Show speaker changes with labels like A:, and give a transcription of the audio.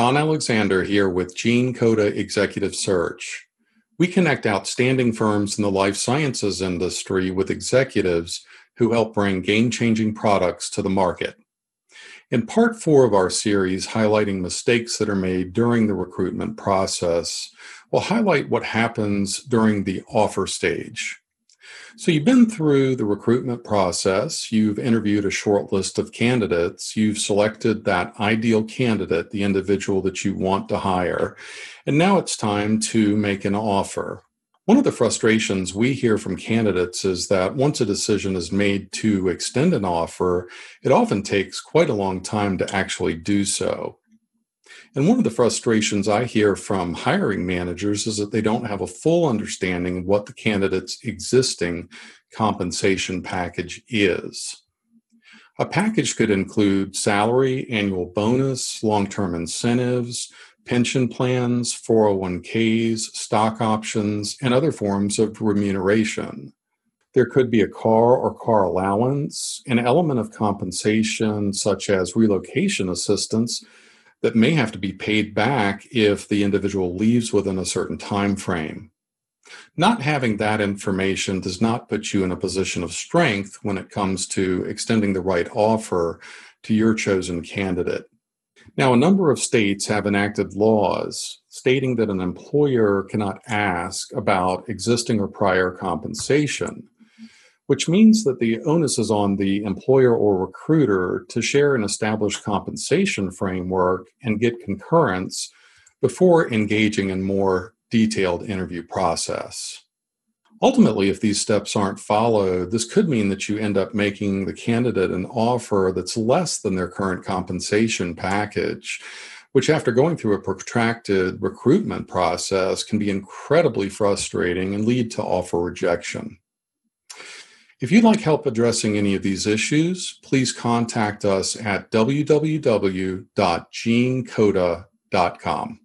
A: Don Alexander here with Gene Coda Executive Search. We connect outstanding firms in the life sciences industry with executives who help bring game changing products to the market. In part four of our series, highlighting mistakes that are made during the recruitment process, we'll highlight what happens during the offer stage. So, you've been through the recruitment process, you've interviewed a short list of candidates, you've selected that ideal candidate, the individual that you want to hire, and now it's time to make an offer. One of the frustrations we hear from candidates is that once a decision is made to extend an offer, it often takes quite a long time to actually do so. And one of the frustrations I hear from hiring managers is that they don't have a full understanding of what the candidate's existing compensation package is. A package could include salary, annual bonus, long term incentives, pension plans, 401ks, stock options, and other forms of remuneration. There could be a car or car allowance, an element of compensation such as relocation assistance that may have to be paid back if the individual leaves within a certain time frame. Not having that information does not put you in a position of strength when it comes to extending the right offer to your chosen candidate. Now, a number of states have enacted laws stating that an employer cannot ask about existing or prior compensation which means that the onus is on the employer or recruiter to share an established compensation framework and get concurrence before engaging in more detailed interview process. Ultimately, if these steps aren't followed, this could mean that you end up making the candidate an offer that's less than their current compensation package, which, after going through a protracted recruitment process, can be incredibly frustrating and lead to offer rejection. If you'd like help addressing any of these issues, please contact us at www.genecoda.com.